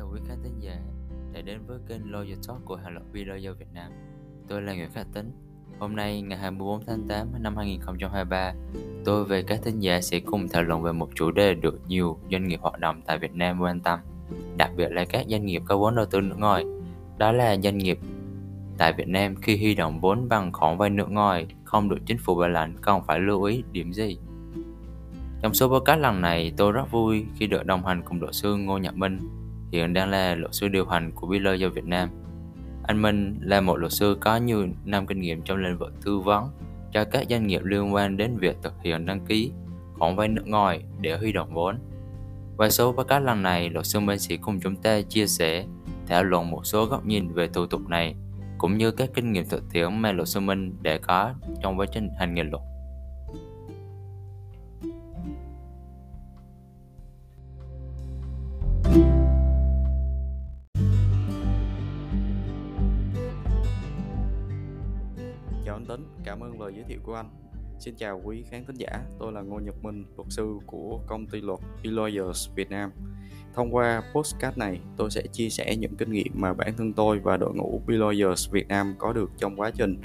chào quý khán thính giả đã đến với kênh Lawyer Talk của Hàng loạt Video Việt Nam. Tôi là Nguyễn Khắc Tính. Hôm nay ngày 24 tháng 8 năm 2023, tôi và các thính giả sẽ cùng thảo luận về một chủ đề được nhiều doanh nghiệp hoạt động tại Việt Nam quan tâm, đặc biệt là các doanh nghiệp có vốn đầu tư nước ngoài. Đó là doanh nghiệp tại Việt Nam khi huy động vốn bằng khoản vay nước ngoài không được chính phủ bảo lãnh cần phải lưu ý điểm gì? Trong số podcast lần này, tôi rất vui khi được đồng hành cùng luật sư Ngô Nhật Minh, hiện đang là luật sư điều hành của Biller do Việt Nam. Anh Minh là một luật sư có nhiều năm kinh nghiệm trong lĩnh vực tư vấn cho các doanh nghiệp liên quan đến việc thực hiện đăng ký khoản vay nước ngoài để huy động vốn. Qua số podcast lần này, luật sư Minh sẽ cùng chúng ta chia sẻ, thảo luận một số góc nhìn về thủ tục này, cũng như các kinh nghiệm thực tiễn mà luật sư Minh đã có trong quá trình hành nghề luật. Tính, cảm ơn lời giới thiệu của anh. Xin chào quý khán thính giả, tôi là Ngô Nhật Minh, luật sư của công ty luật Lawyers Việt Nam. Thông qua postcard này, tôi sẽ chia sẻ những kinh nghiệm mà bản thân tôi và đội ngũ Lawyers Việt Nam có được trong quá trình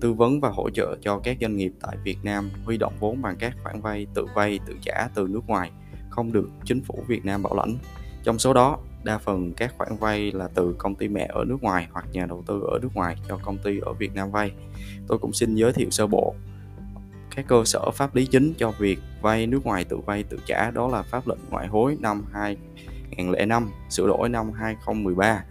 tư vấn và hỗ trợ cho các doanh nghiệp tại Việt Nam huy động vốn bằng các khoản vay tự vay tự trả từ nước ngoài không được chính phủ Việt Nam bảo lãnh. Trong số đó, đa phần các khoản vay là từ công ty mẹ ở nước ngoài hoặc nhà đầu tư ở nước ngoài cho công ty ở Việt Nam vay. Tôi cũng xin giới thiệu sơ bộ các cơ sở pháp lý chính cho việc vay nước ngoài tự vay tự trả, đó là pháp lệnh ngoại hối năm 2005 sửa đổi năm 2013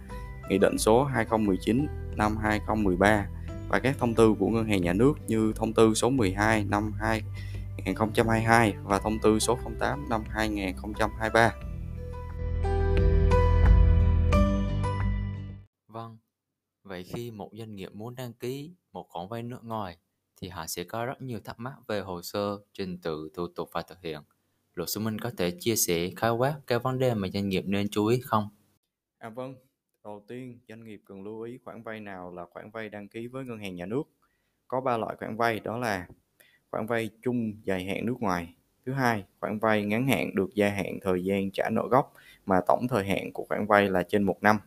nghị định số 2019 năm 2013 và các thông tư của ngân hàng nhà nước như thông tư số 12 năm 2022 và thông tư số 08 năm 2023 vậy khi một doanh nghiệp muốn đăng ký một khoản vay nước ngoài thì họ sẽ có rất nhiều thắc mắc về hồ sơ, trình tự, thủ tục và thực hiện. Luật sư Minh có thể chia sẻ khái quát các vấn đề mà doanh nghiệp nên chú ý không? À vâng, đầu tiên doanh nghiệp cần lưu ý khoản vay nào là khoản vay đăng ký với ngân hàng nhà nước. Có ba loại khoản vay đó là khoản vay chung dài hạn nước ngoài. Thứ hai, khoản vay ngắn hạn được gia hạn thời gian trả nợ gốc mà tổng thời hạn của khoản vay là trên một năm.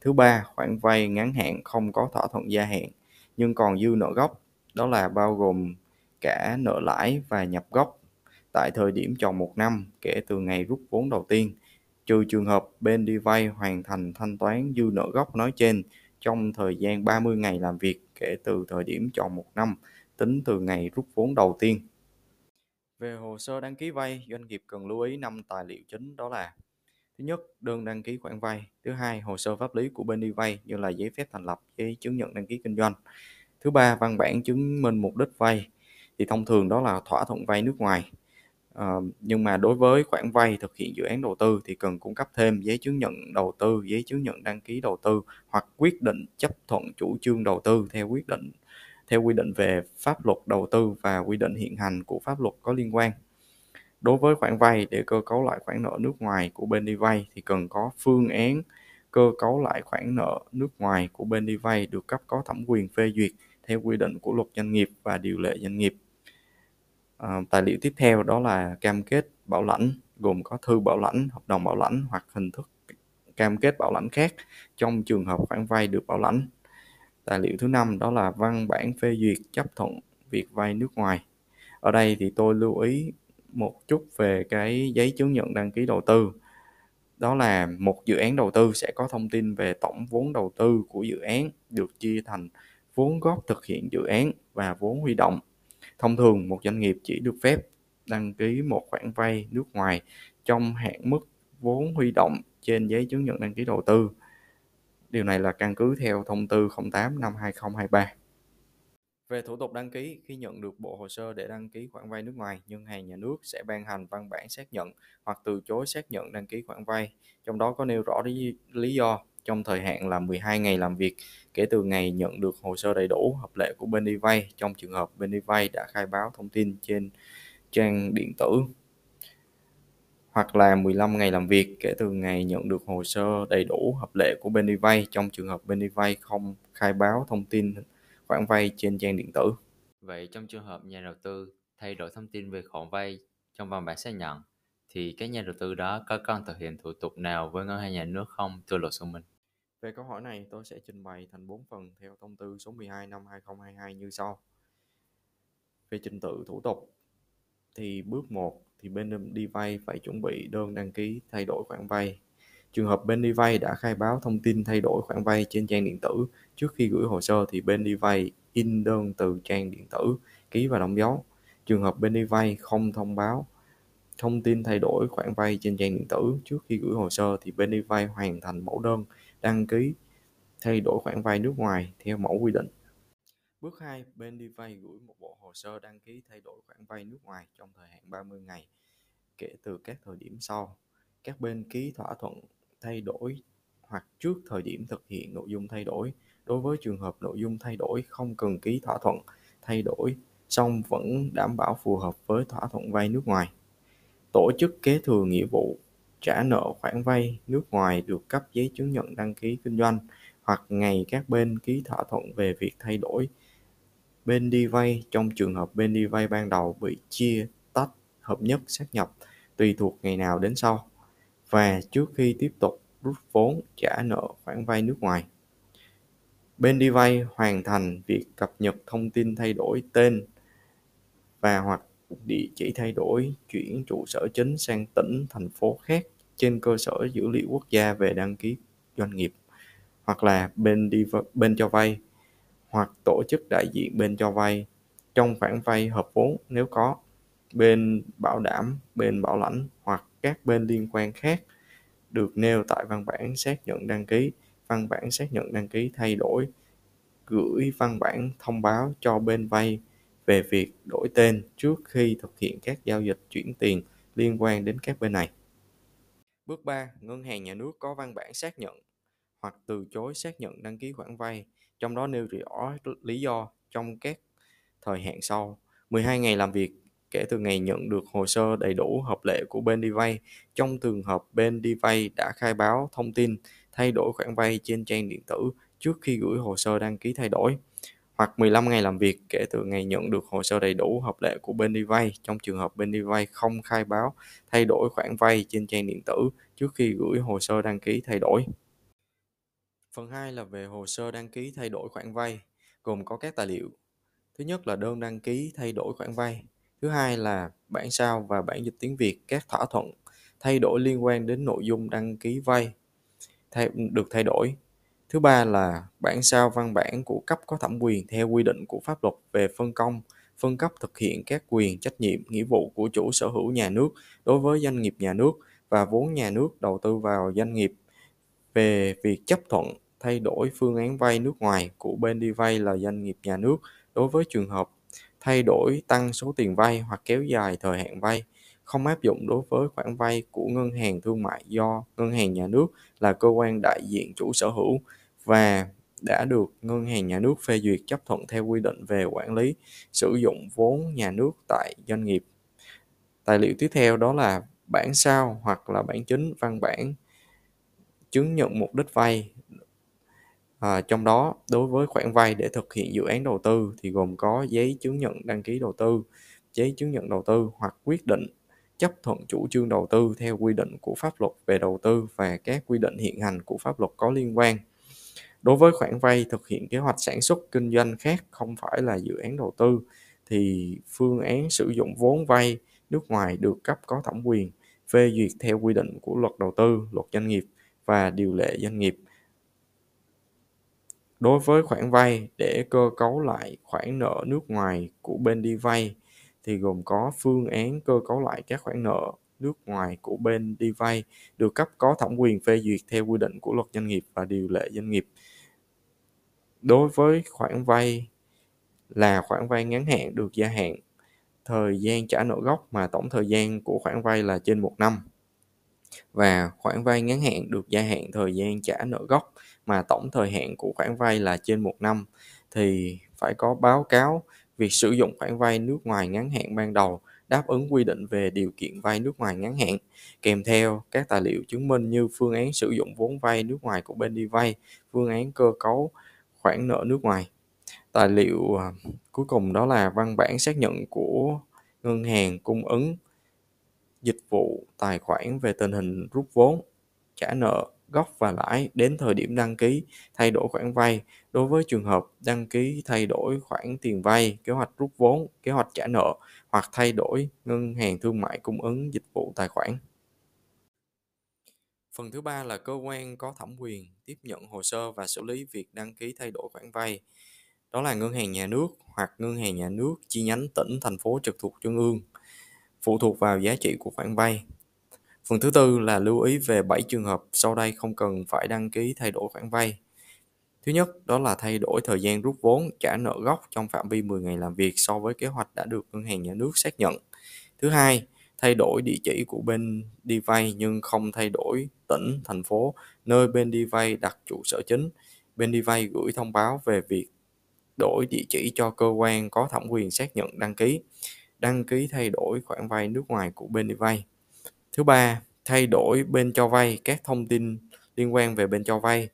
Thứ ba, khoản vay ngắn hạn không có thỏa thuận gia hạn nhưng còn dư nợ gốc, đó là bao gồm cả nợ lãi và nhập gốc tại thời điểm tròn một năm kể từ ngày rút vốn đầu tiên, trừ trường hợp bên đi vay hoàn thành thanh toán dư nợ gốc nói trên trong thời gian 30 ngày làm việc kể từ thời điểm tròn một năm tính từ ngày rút vốn đầu tiên. Về hồ sơ đăng ký vay, doanh nghiệp cần lưu ý 5 tài liệu chính đó là Thứ nhất, đơn đăng ký khoản vay. Thứ hai, hồ sơ pháp lý của bên đi vay như là giấy phép thành lập, giấy chứng nhận đăng ký kinh doanh. Thứ ba, văn bản chứng minh mục đích vay. Thì thông thường đó là thỏa thuận vay nước ngoài. À, nhưng mà đối với khoản vay thực hiện dự án đầu tư thì cần cung cấp thêm giấy chứng nhận đầu tư, giấy chứng nhận đăng ký đầu tư hoặc quyết định chấp thuận chủ trương đầu tư theo quyết định theo quy định về pháp luật đầu tư và quy định hiện hành của pháp luật có liên quan. Đối với khoản vay để cơ cấu lại khoản nợ nước ngoài của bên đi vay thì cần có phương án cơ cấu lại khoản nợ nước ngoài của bên đi vay được cấp có thẩm quyền phê duyệt theo quy định của luật doanh nghiệp và điều lệ doanh nghiệp. À, tài liệu tiếp theo đó là cam kết bảo lãnh gồm có thư bảo lãnh, hợp đồng bảo lãnh hoặc hình thức cam kết bảo lãnh khác trong trường hợp khoản vay được bảo lãnh. Tài liệu thứ năm đó là văn bản phê duyệt chấp thuận việc vay nước ngoài. Ở đây thì tôi lưu ý một chút về cái giấy chứng nhận đăng ký đầu tư. Đó là một dự án đầu tư sẽ có thông tin về tổng vốn đầu tư của dự án được chia thành vốn góp thực hiện dự án và vốn huy động. Thông thường, một doanh nghiệp chỉ được phép đăng ký một khoản vay nước ngoài trong hạn mức vốn huy động trên giấy chứng nhận đăng ký đầu tư. Điều này là căn cứ theo thông tư 08 năm 2023 về thủ tục đăng ký, khi nhận được bộ hồ sơ để đăng ký khoản vay nước ngoài, ngân hàng nhà nước sẽ ban hành văn bản xác nhận hoặc từ chối xác nhận đăng ký khoản vay. Trong đó có nêu rõ lý, lý do trong thời hạn là 12 ngày làm việc kể từ ngày nhận được hồ sơ đầy đủ hợp lệ của bên đi vay trong trường hợp bên đi vay đã khai báo thông tin trên trang điện tử hoặc là 15 ngày làm việc kể từ ngày nhận được hồ sơ đầy đủ hợp lệ của bên đi vay trong trường hợp bên đi vay không khai báo thông tin khoản vay trên trang điện tử. Vậy trong trường hợp nhà đầu tư thay đổi thông tin về khoản vay trong văn bản xác nhận thì các nhà đầu tư đó có cần thực hiện thủ tục nào với ngân hàng nhà nước không thưa luật sư Minh? Về câu hỏi này, tôi sẽ trình bày thành 4 phần theo thông tư số 12 năm 2022 như sau. Về trình tự thủ tục thì bước 1 thì bên đi vay phải chuẩn bị đơn đăng ký thay đổi khoản vay. Trường hợp bên đi vay đã khai báo thông tin thay đổi khoản vay trên trang điện tử trước khi gửi hồ sơ thì bên đi vay in đơn từ trang điện tử, ký và đóng dấu. Trường hợp bên đi vay không thông báo thông tin thay đổi khoản vay trên trang điện tử trước khi gửi hồ sơ thì bên đi vay hoàn thành mẫu đơn đăng ký thay đổi khoản vay nước ngoài theo mẫu quy định. Bước 2, bên đi vay gửi một bộ hồ sơ đăng ký thay đổi khoản vay nước ngoài trong thời hạn 30 ngày kể từ các thời điểm sau. Các bên ký thỏa thuận thay đổi hoặc trước thời điểm thực hiện nội dung thay đổi. Đối với trường hợp nội dung thay đổi không cần ký thỏa thuận thay đổi, song vẫn đảm bảo phù hợp với thỏa thuận vay nước ngoài. Tổ chức kế thừa nghĩa vụ trả nợ khoản vay nước ngoài được cấp giấy chứng nhận đăng ký kinh doanh hoặc ngày các bên ký thỏa thuận về việc thay đổi bên đi vay trong trường hợp bên đi vay ban đầu bị chia tách, hợp nhất, xác nhập, tùy thuộc ngày nào đến sau và trước khi tiếp tục, rút vốn trả nợ khoản vay nước ngoài. Bên đi vay hoàn thành việc cập nhật thông tin thay đổi tên và hoặc địa chỉ thay đổi, chuyển trụ sở chính sang tỉnh, thành phố khác trên cơ sở dữ liệu quốc gia về đăng ký doanh nghiệp, hoặc là bên đi bên cho vay, hoặc tổ chức đại diện bên cho vay trong khoản vay hợp vốn nếu có, bên bảo đảm, bên bảo lãnh hoặc các bên liên quan khác được nêu tại văn bản xác nhận đăng ký văn bản xác nhận đăng ký thay đổi gửi văn bản thông báo cho bên vay về việc đổi tên trước khi thực hiện các giao dịch chuyển tiền liên quan đến các bên này. Bước 3. Ngân hàng nhà nước có văn bản xác nhận hoặc từ chối xác nhận đăng ký khoản vay, trong đó nêu rõ lý do trong các thời hạn sau. 12 ngày làm việc kể từ ngày nhận được hồ sơ đầy đủ hợp lệ của bên đi vay. Trong trường hợp bên đi vay đã khai báo thông tin thay đổi khoản vay trên trang điện tử trước khi gửi hồ sơ đăng ký thay đổi hoặc 15 ngày làm việc kể từ ngày nhận được hồ sơ đầy đủ hợp lệ của bên đi vay trong trường hợp bên đi vay không khai báo thay đổi khoản vay trên trang điện tử trước khi gửi hồ sơ đăng ký thay đổi. Phần 2 là về hồ sơ đăng ký thay đổi khoản vay, gồm có các tài liệu. Thứ nhất là đơn đăng ký thay đổi khoản vay. Thứ hai là bản sao và bản dịch tiếng Việt các thỏa thuận thay đổi liên quan đến nội dung đăng ký vay thay, được thay đổi. Thứ ba là bản sao văn bản của cấp có thẩm quyền theo quy định của pháp luật về phân công, phân cấp thực hiện các quyền, trách nhiệm, nghĩa vụ của chủ sở hữu nhà nước đối với doanh nghiệp nhà nước và vốn nhà nước đầu tư vào doanh nghiệp về việc chấp thuận thay đổi phương án vay nước ngoài của bên đi vay là doanh nghiệp nhà nước đối với trường hợp thay đổi, tăng số tiền vay hoặc kéo dài thời hạn vay, không áp dụng đối với khoản vay của ngân hàng thương mại do ngân hàng nhà nước là cơ quan đại diện chủ sở hữu và đã được ngân hàng nhà nước phê duyệt chấp thuận theo quy định về quản lý, sử dụng vốn nhà nước tại doanh nghiệp. Tài liệu tiếp theo đó là bản sao hoặc là bản chính văn bản chứng nhận mục đích vay. À, trong đó đối với khoản vay để thực hiện dự án đầu tư thì gồm có giấy chứng nhận đăng ký đầu tư, giấy chứng nhận đầu tư hoặc quyết định chấp thuận chủ trương đầu tư theo quy định của pháp luật về đầu tư và các quy định hiện hành của pháp luật có liên quan. Đối với khoản vay thực hiện kế hoạch sản xuất kinh doanh khác không phải là dự án đầu tư thì phương án sử dụng vốn vay nước ngoài được cấp có thẩm quyền phê duyệt theo quy định của luật đầu tư, luật doanh nghiệp và điều lệ doanh nghiệp. Đối với khoản vay để cơ cấu lại khoản nợ nước ngoài của bên đi vay, thì gồm có phương án cơ cấu lại các khoản nợ nước ngoài của bên đi vay được cấp có thẩm quyền phê duyệt theo quy định của luật doanh nghiệp và điều lệ doanh nghiệp. Đối với khoản vay là khoản vay ngắn hạn được gia hạn, thời gian trả nợ gốc mà tổng thời gian của khoản vay là trên một năm và khoản vay ngắn hạn được gia hạn thời gian trả nợ gốc mà tổng thời hạn của khoản vay là trên một năm thì phải có báo cáo việc sử dụng khoản vay nước ngoài ngắn hạn ban đầu đáp ứng quy định về điều kiện vay nước ngoài ngắn hạn kèm theo các tài liệu chứng minh như phương án sử dụng vốn vay nước ngoài của bên đi vay, phương án cơ cấu khoản nợ nước ngoài. Tài liệu à, cuối cùng đó là văn bản xác nhận của ngân hàng cung ứng dịch vụ tài khoản về tình hình rút vốn, trả nợ, gốc và lãi đến thời điểm đăng ký thay đổi khoản vay đối với trường hợp đăng ký thay đổi khoản tiền vay, kế hoạch rút vốn, kế hoạch trả nợ hoặc thay đổi ngân hàng thương mại cung ứng dịch vụ tài khoản. Phần thứ ba là cơ quan có thẩm quyền tiếp nhận hồ sơ và xử lý việc đăng ký thay đổi khoản vay. Đó là ngân hàng nhà nước hoặc ngân hàng nhà nước chi nhánh tỉnh, thành phố trực thuộc trung ương, phụ thuộc vào giá trị của khoản vay. Phần thứ tư là lưu ý về 7 trường hợp sau đây không cần phải đăng ký thay đổi khoản vay. Thứ nhất, đó là thay đổi thời gian rút vốn, trả nợ gốc trong phạm vi 10 ngày làm việc so với kế hoạch đã được ngân hàng nhà nước xác nhận. Thứ hai, thay đổi địa chỉ của bên đi vay nhưng không thay đổi tỉnh, thành phố, nơi bên đi vay đặt trụ sở chính. Bên đi vay gửi thông báo về việc đổi địa chỉ cho cơ quan có thẩm quyền xác nhận đăng ký, đăng ký thay đổi khoản vay nước ngoài của bên đi vay. Thứ ba, thay đổi bên cho vay các thông tin liên quan về bên cho vay.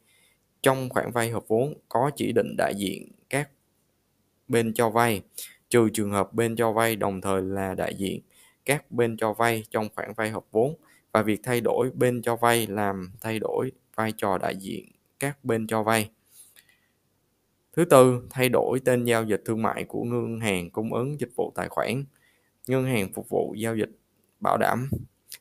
Trong khoản vay hợp vốn có chỉ định đại diện các bên cho vay, trừ trường hợp bên cho vay đồng thời là đại diện các bên cho vay trong khoản vay hợp vốn và việc thay đổi bên cho vay làm thay đổi vai trò đại diện các bên cho vay. Thứ tư, thay đổi tên giao dịch thương mại của ngân hàng cung ứng dịch vụ tài khoản, ngân hàng phục vụ giao dịch bảo đảm.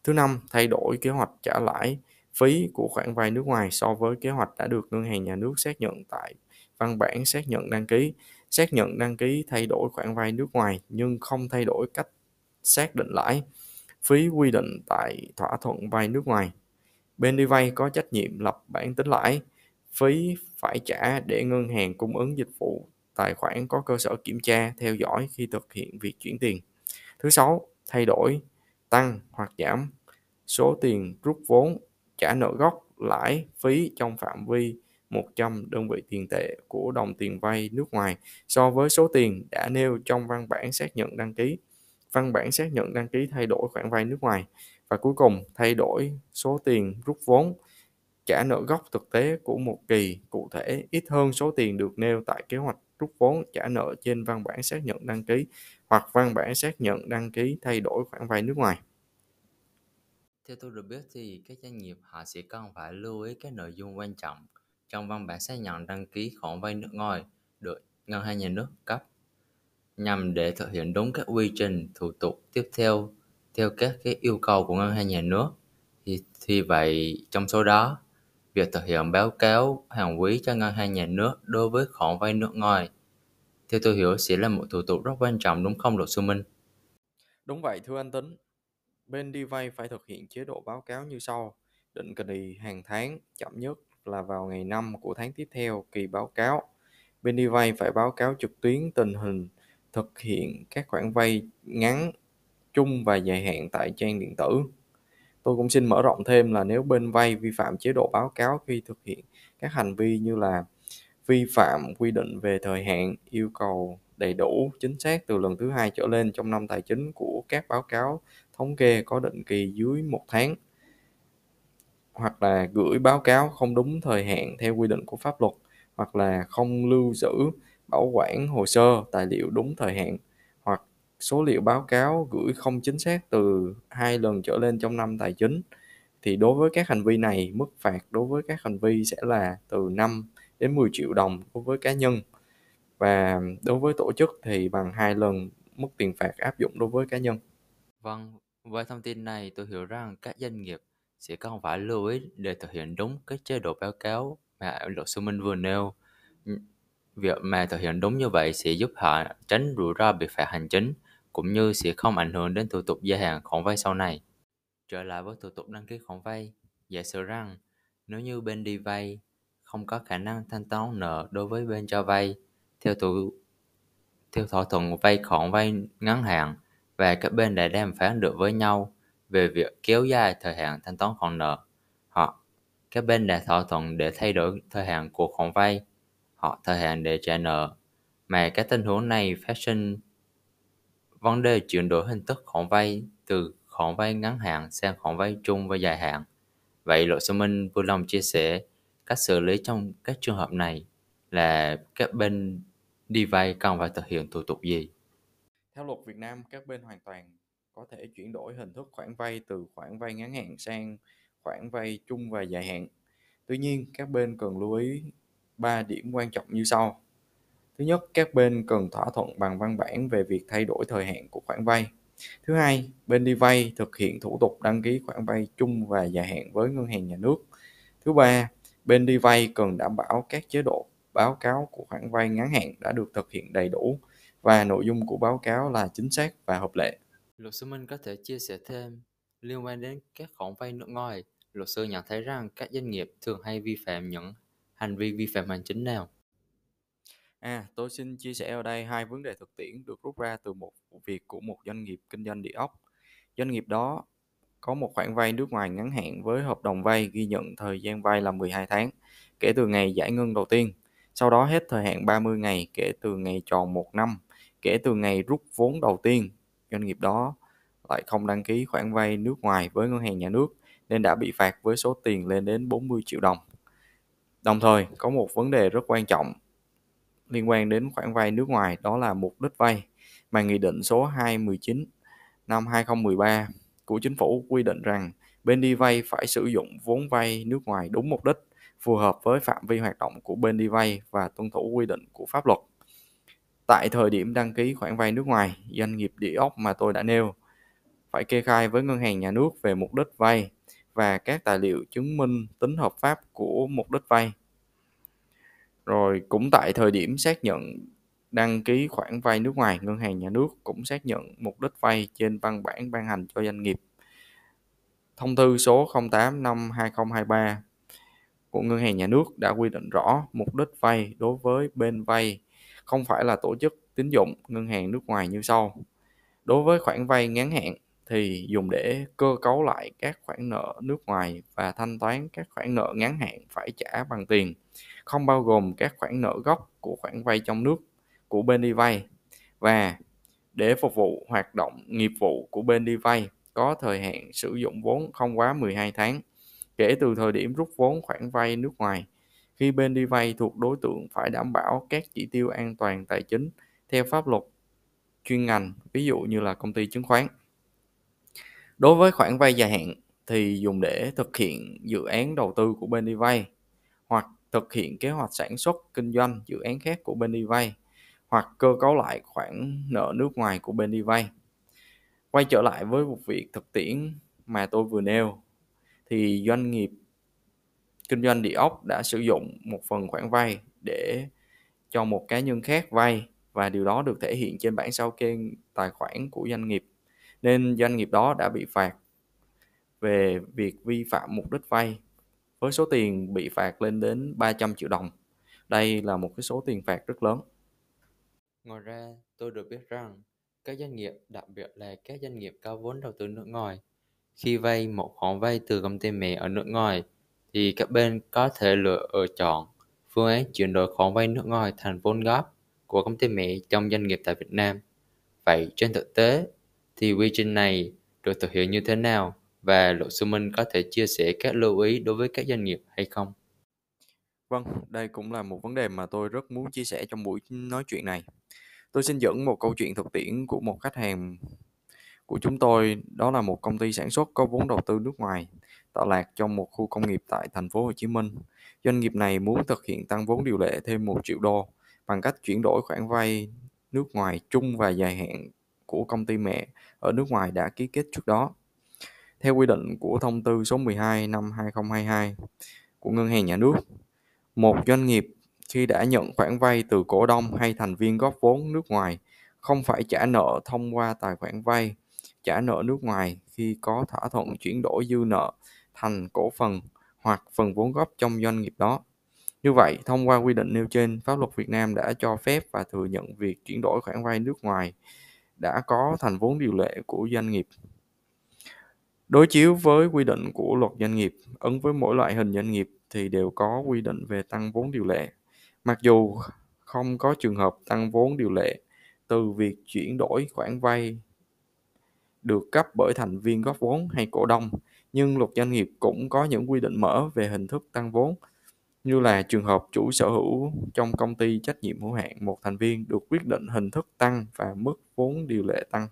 Thứ năm, thay đổi kế hoạch trả lãi phí của khoản vay nước ngoài so với kế hoạch đã được ngân hàng nhà nước xác nhận tại văn bản xác nhận đăng ký. Xác nhận đăng ký thay đổi khoản vay nước ngoài nhưng không thay đổi cách xác định lãi, phí quy định tại thỏa thuận vay nước ngoài. Bên đi vay có trách nhiệm lập bản tính lãi, phí phải trả để ngân hàng cung ứng dịch vụ tài khoản có cơ sở kiểm tra, theo dõi khi thực hiện việc chuyển tiền. Thứ sáu, thay đổi, tăng hoặc giảm. Số tiền rút vốn, trả nợ gốc, lãi, phí trong phạm vi 100 đơn vị tiền tệ của đồng tiền vay nước ngoài so với số tiền đã nêu trong văn bản xác nhận đăng ký. Văn bản xác nhận đăng ký thay đổi khoản vay nước ngoài và cuối cùng thay đổi số tiền rút vốn trả nợ gốc thực tế của một kỳ cụ thể ít hơn số tiền được nêu tại kế hoạch rút vốn trả nợ trên văn bản xác nhận đăng ký hoặc văn bản xác nhận đăng ký thay đổi khoản vay nước ngoài. Theo tôi được biết thì các doanh nghiệp họ sẽ cần phải lưu ý các nội dung quan trọng trong văn bản xác nhận đăng ký khoản vay nước ngoài được ngân hàng nhà nước cấp nhằm để thực hiện đúng các quy trình thủ tục tiếp theo theo các cái yêu cầu của ngân hàng nhà nước thì, thì vậy trong số đó việc thực hiện báo cáo hàng quý cho ngân hàng nhà nước đối với khoản vay nước ngoài theo tôi hiểu sẽ là một thủ tục rất quan trọng đúng không luật sư Minh? Đúng vậy thưa anh Tính. Bên đi vay phải thực hiện chế độ báo cáo như sau. Định kỳ hàng tháng, chậm nhất là vào ngày 5 của tháng tiếp theo kỳ báo cáo. Bên đi vay phải báo cáo trực tuyến tình hình thực hiện các khoản vay ngắn, chung và dài hạn tại trang điện tử. Tôi cũng xin mở rộng thêm là nếu bên vay vi phạm chế độ báo cáo khi thực hiện các hành vi như là vi phạm quy định về thời hạn, yêu cầu đầy đủ, chính xác từ lần thứ hai trở lên trong năm tài chính của các báo cáo thống kê có định kỳ dưới một tháng hoặc là gửi báo cáo không đúng thời hạn theo quy định của pháp luật hoặc là không lưu giữ bảo quản hồ sơ tài liệu đúng thời hạn số liệu báo cáo gửi không chính xác từ hai lần trở lên trong năm tài chính thì đối với các hành vi này mức phạt đối với các hành vi sẽ là từ 5 đến 10 triệu đồng đối với cá nhân và đối với tổ chức thì bằng hai lần mức tiền phạt áp dụng đối với cá nhân. Vâng, với thông tin này tôi hiểu rằng các doanh nghiệp sẽ cần phải lưu ý để thực hiện đúng cái chế độ báo cáo mà luật sư Minh vừa nêu. Việc mà thực hiện đúng như vậy sẽ giúp họ tránh rủi ro bị phạt hành chính cũng như sẽ không ảnh hưởng đến thủ tục gia hạn khoản vay sau này. Trở lại với thủ tục đăng ký khoản vay, giả sử rằng nếu như bên đi vay không có khả năng thanh toán nợ đối với bên cho vay theo thủ theo thỏa thuận vay khoản vay ngắn hạn và các bên đã đàm phán được với nhau về việc kéo dài thời hạn thanh toán khoản nợ hoặc các bên đã thỏa thuận để thay đổi thời hạn của khoản vay hoặc thời hạn để trả nợ mà các tình huống này phát sinh vấn đề chuyển đổi hình thức khoản vay từ khoản vay ngắn hạn sang khoản vay chung và dài hạn. Vậy luật sư Minh vui lòng chia sẻ cách xử lý trong các trường hợp này là các bên đi vay cần phải thực hiện thủ tục gì? Theo luật Việt Nam, các bên hoàn toàn có thể chuyển đổi hình thức khoản vay từ khoản vay ngắn hạn sang khoản vay chung và dài hạn. Tuy nhiên, các bên cần lưu ý 3 điểm quan trọng như sau. Thứ nhất, các bên cần thỏa thuận bằng văn bản về việc thay đổi thời hạn của khoản vay. Thứ hai, bên đi vay thực hiện thủ tục đăng ký khoản vay chung và dài hạn với ngân hàng nhà nước. Thứ ba, bên đi vay cần đảm bảo các chế độ báo cáo của khoản vay ngắn hạn đã được thực hiện đầy đủ và nội dung của báo cáo là chính xác và hợp lệ. Luật sư Minh có thể chia sẻ thêm liên quan đến các khoản vay nước ngoài. Luật sư nhận thấy rằng các doanh nghiệp thường hay vi phạm những hành vi vi phạm hành chính nào? À, tôi xin chia sẻ ở đây hai vấn đề thực tiễn được rút ra từ một vụ việc của một doanh nghiệp kinh doanh địa ốc. Doanh nghiệp đó có một khoản vay nước ngoài ngắn hạn với hợp đồng vay ghi nhận thời gian vay là 12 tháng kể từ ngày giải ngân đầu tiên. Sau đó hết thời hạn 30 ngày kể từ ngày tròn một năm kể từ ngày rút vốn đầu tiên. Doanh nghiệp đó lại không đăng ký khoản vay nước ngoài với ngân hàng nhà nước nên đã bị phạt với số tiền lên đến 40 triệu đồng. Đồng thời, có một vấn đề rất quan trọng liên quan đến khoản vay nước ngoài đó là mục đích vay mà Nghị định số 219 năm 2013 của Chính phủ quy định rằng bên đi vay phải sử dụng vốn vay nước ngoài đúng mục đích, phù hợp với phạm vi hoạt động của bên đi vay và tuân thủ quy định của pháp luật. Tại thời điểm đăng ký khoản vay nước ngoài, doanh nghiệp địa ốc mà tôi đã nêu phải kê khai với ngân hàng nhà nước về mục đích vay và các tài liệu chứng minh tính hợp pháp của mục đích vay. Rồi cũng tại thời điểm xác nhận đăng ký khoản vay nước ngoài, ngân hàng nhà nước cũng xác nhận mục đích vay trên văn bản ban hành cho doanh nghiệp. Thông tư số 08 năm 2023 của ngân hàng nhà nước đã quy định rõ mục đích vay đối với bên vay không phải là tổ chức tín dụng ngân hàng nước ngoài như sau. Đối với khoản vay ngắn hạn thì dùng để cơ cấu lại các khoản nợ nước ngoài và thanh toán các khoản nợ ngắn hạn phải trả bằng tiền, không bao gồm các khoản nợ gốc của khoản vay trong nước của bên đi vay và để phục vụ hoạt động nghiệp vụ của bên đi vay có thời hạn sử dụng vốn không quá 12 tháng kể từ thời điểm rút vốn khoản vay nước ngoài. Khi bên đi vay thuộc đối tượng phải đảm bảo các chỉ tiêu an toàn tài chính theo pháp luật chuyên ngành, ví dụ như là công ty chứng khoán. Đối với khoản vay dài hạn thì dùng để thực hiện dự án đầu tư của bên đi vay hoặc thực hiện kế hoạch sản xuất kinh doanh dự án khác của bên đi vay hoặc cơ cấu lại khoản nợ nước ngoài của bên đi vay. Quay trở lại với một việc thực tiễn mà tôi vừa nêu, thì doanh nghiệp kinh doanh địa ốc đã sử dụng một phần khoản vay để cho một cá nhân khác vay và điều đó được thể hiện trên bảng sao kê tài khoản của doanh nghiệp, nên doanh nghiệp đó đã bị phạt về việc vi phạm mục đích vay với số tiền bị phạt lên đến 300 triệu đồng. Đây là một cái số tiền phạt rất lớn. Ngoài ra, tôi được biết rằng các doanh nghiệp, đặc biệt là các doanh nghiệp có vốn đầu tư nước ngoài, khi vay một khoản vay từ công ty mẹ ở nước ngoài, thì các bên có thể lựa ở chọn phương án chuyển đổi khoản vay nước ngoài thành vốn góp của công ty mẹ trong doanh nghiệp tại Việt Nam. Vậy trên thực tế thì quy trình này được thực hiện như thế nào và luật sư Minh có thể chia sẻ các lưu ý đối với các doanh nghiệp hay không? Vâng, đây cũng là một vấn đề mà tôi rất muốn chia sẻ trong buổi nói chuyện này. Tôi xin dẫn một câu chuyện thực tiễn của một khách hàng của chúng tôi, đó là một công ty sản xuất có vốn đầu tư nước ngoài tọa lạc trong một khu công nghiệp tại thành phố Hồ Chí Minh. Doanh nghiệp này muốn thực hiện tăng vốn điều lệ thêm 1 triệu đô bằng cách chuyển đổi khoản vay nước ngoài chung và dài hạn của công ty mẹ ở nước ngoài đã ký kết trước đó. Theo quy định của thông tư số 12 năm 2022 của Ngân hàng Nhà nước, một doanh nghiệp khi đã nhận khoản vay từ cổ đông hay thành viên góp vốn nước ngoài không phải trả nợ thông qua tài khoản vay, trả nợ nước ngoài khi có thỏa thuận chuyển đổi dư nợ thành cổ phần hoặc phần vốn góp trong doanh nghiệp đó. Như vậy, thông qua quy định nêu trên, pháp luật Việt Nam đã cho phép và thừa nhận việc chuyển đổi khoản vay nước ngoài đã có thành vốn điều lệ của doanh nghiệp. Đối chiếu với quy định của luật doanh nghiệp, ứng với mỗi loại hình doanh nghiệp thì đều có quy định về tăng vốn điều lệ. Mặc dù không có trường hợp tăng vốn điều lệ từ việc chuyển đổi khoản vay được cấp bởi thành viên góp vốn hay cổ đông, nhưng luật doanh nghiệp cũng có những quy định mở về hình thức tăng vốn như là trường hợp chủ sở hữu trong công ty trách nhiệm hữu hạn một thành viên được quyết định hình thức tăng và mức vốn điều lệ tăng.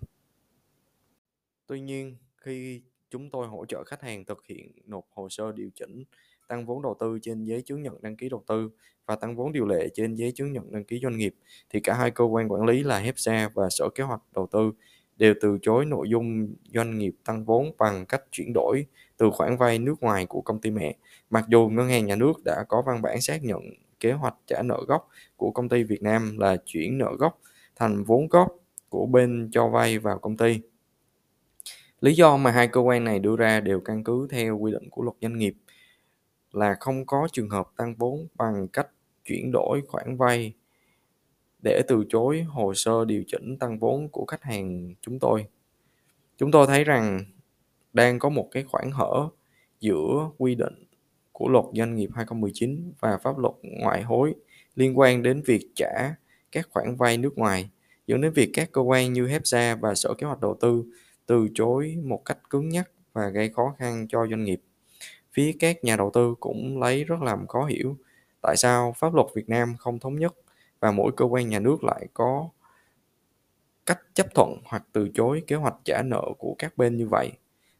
Tuy nhiên, khi chúng tôi hỗ trợ khách hàng thực hiện nộp hồ sơ điều chỉnh tăng vốn đầu tư trên giấy chứng nhận đăng ký đầu tư và tăng vốn điều lệ trên giấy chứng nhận đăng ký doanh nghiệp, thì cả hai cơ quan quản lý là HEPSA và Sở Kế hoạch Đầu tư đều từ chối nội dung doanh nghiệp tăng vốn bằng cách chuyển đổi từ khoản vay nước ngoài của công ty mẹ, mặc dù Ngân hàng Nhà nước đã có văn bản xác nhận kế hoạch trả nợ gốc của công ty Việt Nam là chuyển nợ gốc thành vốn góp của bên cho vay vào công ty. Lý do mà hai cơ quan này đưa ra đều căn cứ theo quy định của luật doanh nghiệp là không có trường hợp tăng vốn bằng cách chuyển đổi khoản vay để từ chối hồ sơ điều chỉnh tăng vốn của khách hàng chúng tôi. Chúng tôi thấy rằng đang có một cái khoảng hở giữa quy định của luật doanh nghiệp 2019 và pháp luật ngoại hối liên quan đến việc trả các khoản vay nước ngoài, dẫn đến việc các cơ quan như HEPSA và Sở Kế hoạch Đầu tư từ chối một cách cứng nhắc và gây khó khăn cho doanh nghiệp. Phía các nhà đầu tư cũng lấy rất làm khó hiểu tại sao pháp luật Việt Nam không thống nhất và mỗi cơ quan nhà nước lại có cách chấp thuận hoặc từ chối kế hoạch trả nợ của các bên như vậy.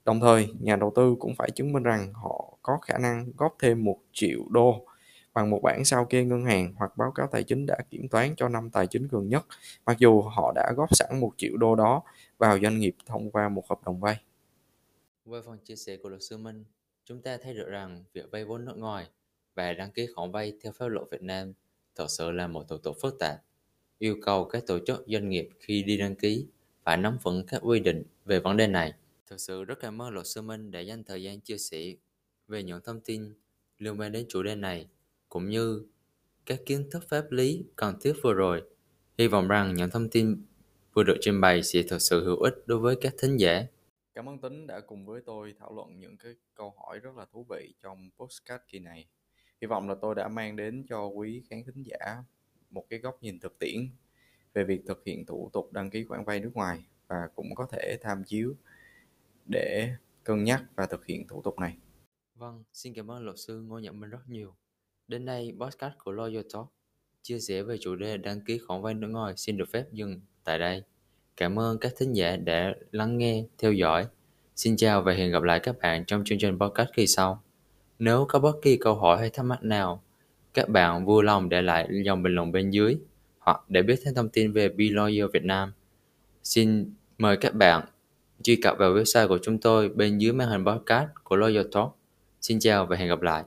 Đồng thời, nhà đầu tư cũng phải chứng minh rằng họ có khả năng góp thêm 1 triệu đô bằng một bản sao kê ngân hàng hoặc báo cáo tài chính đã kiểm toán cho năm tài chính gần nhất, mặc dù họ đã góp sẵn 1 triệu đô đó vào doanh nghiệp thông qua một hợp đồng vay. Với phần chia sẻ của luật sư Minh, chúng ta thấy được rằng việc vay vốn nước ngoài và đăng ký khoản vay theo pháp luật Việt Nam thật sự là một thủ tục phức tạp, yêu cầu các tổ chức doanh nghiệp khi đi đăng ký phải nắm vững các quy định về vấn đề này. Thực sự rất cảm ơn luật sư Minh đã dành thời gian chia sẻ về những thông tin liên quan đến chủ đề này cũng như các kiến thức pháp lý cần thiết vừa rồi. Hy vọng rằng những thông tin vừa được trình bày sẽ thực sự hữu ích đối với các thính giả. Cảm ơn Tính đã cùng với tôi thảo luận những cái câu hỏi rất là thú vị trong postcard kỳ này. Hy vọng là tôi đã mang đến cho quý khán thính giả một cái góc nhìn thực tiễn về việc thực hiện thủ tục đăng ký khoản vay nước ngoài và cũng có thể tham chiếu để cân nhắc và thực hiện thủ tục này. Vâng, xin cảm ơn luật sư Ngô Nhật Minh rất nhiều. Đến đây, podcast của Lawyer Talk chia sẻ về chủ đề đăng ký khoản vay nước ngoài xin được phép dừng tại đây. Cảm ơn các thính giả đã lắng nghe, theo dõi. Xin chào và hẹn gặp lại các bạn trong chương trình podcast kỳ sau. Nếu có bất kỳ câu hỏi hay thắc mắc nào, các bạn vui lòng để lại dòng bình luận bên dưới hoặc để biết thêm thông tin về Be Lawyer Việt Nam. Xin mời các bạn truy cập vào website của chúng tôi bên dưới màn hình podcast của Lawyer Talk. Xin chào và hẹn gặp lại.